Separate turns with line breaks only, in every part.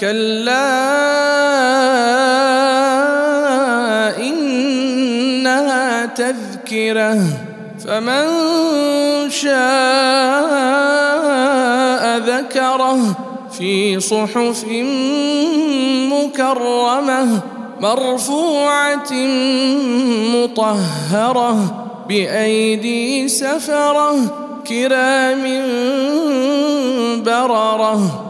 كلا إنها تذكرة فمن شاء ذكره في صحف مكرمة مرفوعة مطهرة بأيدي سفرة كرام بررة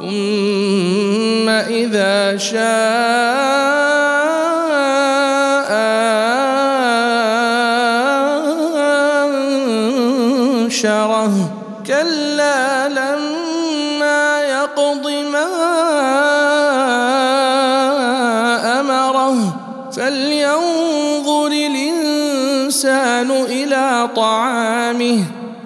ثم إذا شاء أنشره. كلا لما يقض ما أمره. فلينظر الإنسان إلى طعامه.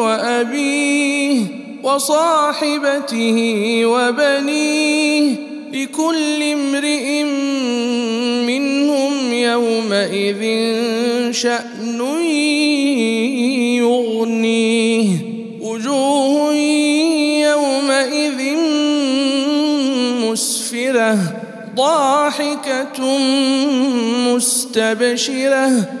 وأبيه وصاحبته وبنيه لكل امرئ منهم يومئذ شأن يغنيه. وجوه يومئذ مسفرة ضاحكة مستبشرة.